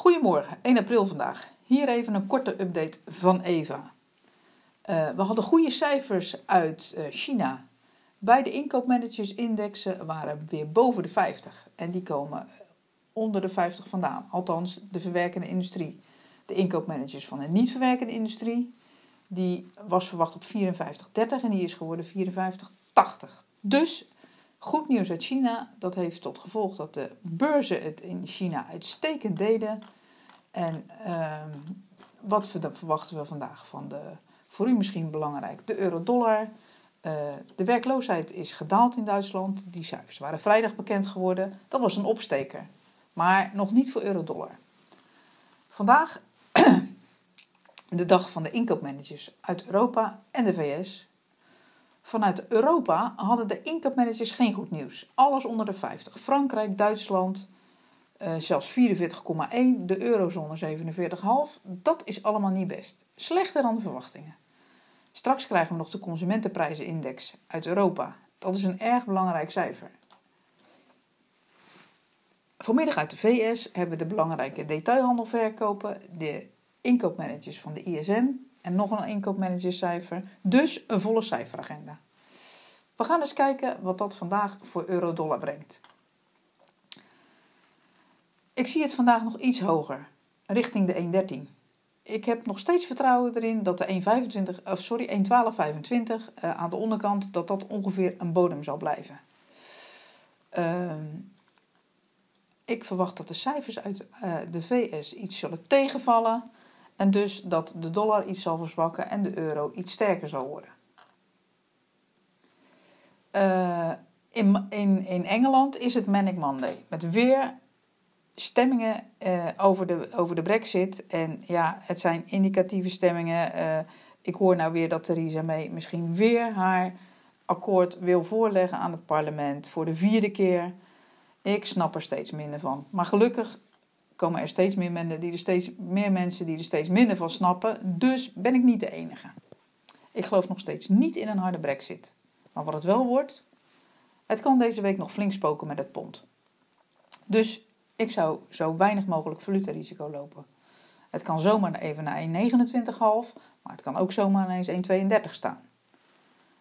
Goedemorgen, 1 april vandaag. Hier even een korte update van Eva. Uh, we hadden goede cijfers uit uh, China. Beide inkoopmanagersindexen waren weer boven de 50 en die komen onder de 50 vandaan. Althans, de verwerkende industrie. De inkoopmanagers van de niet-verwerkende industrie, die was verwacht op 54,30 en die is geworden 54,80. Dus Goed nieuws uit China, dat heeft tot gevolg dat de beurzen het in China uitstekend deden. En ehm, wat verwachten we vandaag van de, voor u misschien belangrijk, de euro-dollar. Uh, de werkloosheid is gedaald in Duitsland. Die cijfers waren vrijdag bekend geworden. Dat was een opsteker. Maar nog niet voor euro-dollar. Vandaag de dag van de inkoopmanagers uit Europa en de VS. Vanuit Europa hadden de inkoopmanagers geen goed nieuws. Alles onder de 50. Frankrijk, Duitsland, uh, zelfs 44,1. De eurozone 47,5. Dat is allemaal niet best. Slechter dan de verwachtingen. Straks krijgen we nog de consumentenprijzenindex uit Europa. Dat is een erg belangrijk cijfer. Vanmiddag uit de VS hebben we de belangrijke detailhandelverkopen, de inkoopmanagers van de ISM en nog een inkoopmanagercijfer. Dus een volle cijferagenda. We gaan eens kijken wat dat vandaag voor euro-dollar brengt. Ik zie het vandaag nog iets hoger, richting de 1,13. Ik heb nog steeds vertrouwen erin dat de 1,25, of sorry, 1,1225 uh, aan de onderkant dat dat ongeveer een bodem zal blijven. Uh, ik verwacht dat de cijfers uit uh, de VS iets zullen tegenvallen. En dus dat de dollar iets zal verzwakken en de euro iets sterker zal worden. Uh, in, in, in Engeland is het Manic Monday. Met weer stemmingen uh, over, de, over de brexit. En ja, het zijn indicatieve stemmingen. Uh, ik hoor nou weer dat Theresa May misschien weer haar akkoord wil voorleggen aan het parlement. Voor de vierde keer. Ik snap er steeds minder van. Maar gelukkig komen er steeds meer, mensen die er steeds, meer mensen die er steeds minder van snappen. Dus ben ik niet de enige. Ik geloof nog steeds niet in een harde brexit. Maar wat het wel wordt, het kan deze week nog flink spoken met het pond. Dus ik zou zo weinig mogelijk valutarisico lopen. Het kan zomaar even naar 1,29,5, maar het kan ook zomaar ineens 1,32 staan.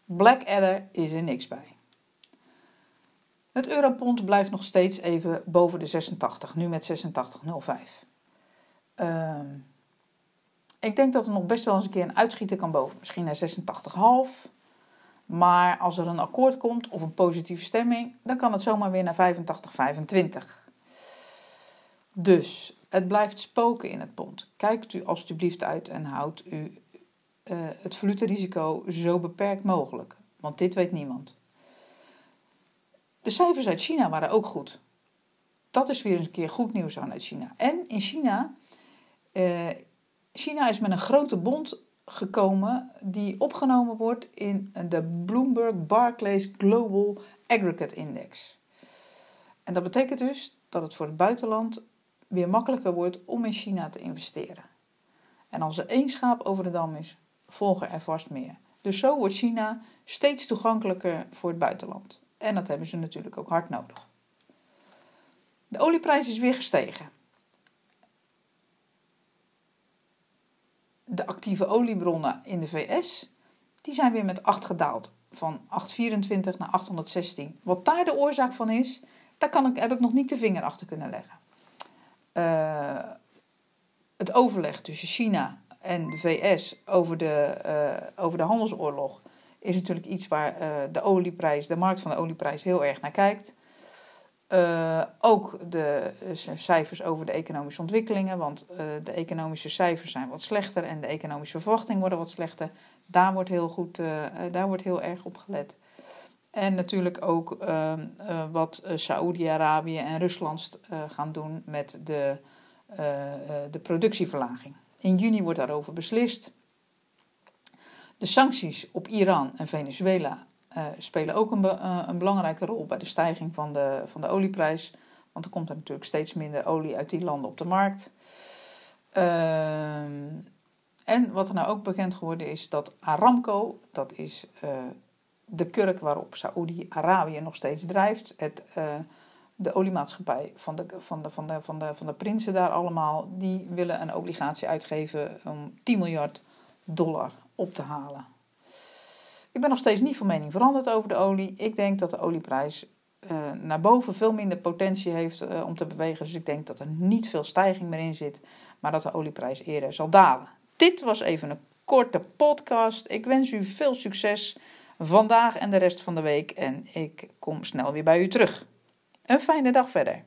Blackadder is er niks bij. Het europond blijft nog steeds even boven de 86, nu met 86,05. Uh, ik denk dat er nog best wel eens een keer een uitschieter kan boven, misschien naar 86,5. Maar als er een akkoord komt of een positieve stemming, dan kan het zomaar weer naar 85,25. Dus het blijft spoken in het pond. Kijkt u alstublieft uit en houdt u uh, het valutarisico zo beperkt mogelijk, want dit weet niemand. De cijfers uit China waren ook goed. Dat is weer een keer goed nieuws aan uit China. En in China, uh, China is met een grote bond gekomen die opgenomen wordt in de Bloomberg Barclays Global Aggregate Index. En dat betekent dus dat het voor het buitenland weer makkelijker wordt om in China te investeren. En als er één schaap over de dam is, volgen er vast meer. Dus zo wordt China steeds toegankelijker voor het buitenland. En dat hebben ze natuurlijk ook hard nodig. De olieprijs is weer gestegen. De actieve oliebronnen in de VS die zijn weer met 8 gedaald. Van 824 naar 816. Wat daar de oorzaak van is, daar kan ik, heb ik nog niet de vinger achter kunnen leggen. Uh, het overleg tussen China en de VS over de, uh, over de handelsoorlog is natuurlijk iets waar uh, de olieprijs, de markt van de olieprijs heel erg naar kijkt. Uh, ook de cijfers over de economische ontwikkelingen, want de economische cijfers zijn wat slechter en de economische verwachtingen worden wat slechter. Daar wordt heel, goed, daar wordt heel erg op gelet. En natuurlijk ook ehm, wat Saoedi-Arabië en Rusland gaan doen met de, de productieverlaging. In juni wordt daarover beslist. De sancties op Iran en Venezuela uh, spelen ook een, uh, een, belangrijke rol bij de stijging van de, van de olieprijs. Want er komt natuurlijk steeds minder olie uit die landen op de markt. Uh, en wat er nou ook bekend geworden is dat Aramco, dat is eh, de kurk waarop Saoedi-Arabië nog steeds drijft, het de oliemaatschappij van de, van, de, van, de, van, de, van de prinsen daar allemaal, die willen een obligatie uitgeven om 10 miljard dollar op te halen. Ik ben nog steeds niet van mening veranderd over de olie. Ik denk dat de olieprijs uh, naar boven veel minder potentie heeft uh, om te bewegen. Dus ik denk dat er niet veel stijging meer in zit, maar dat de olieprijs eerder zal dalen. Dit was even een korte podcast. Ik wens u veel succes vandaag en de rest van de week en ik kom snel weer bij u terug. Een fijne dag verder.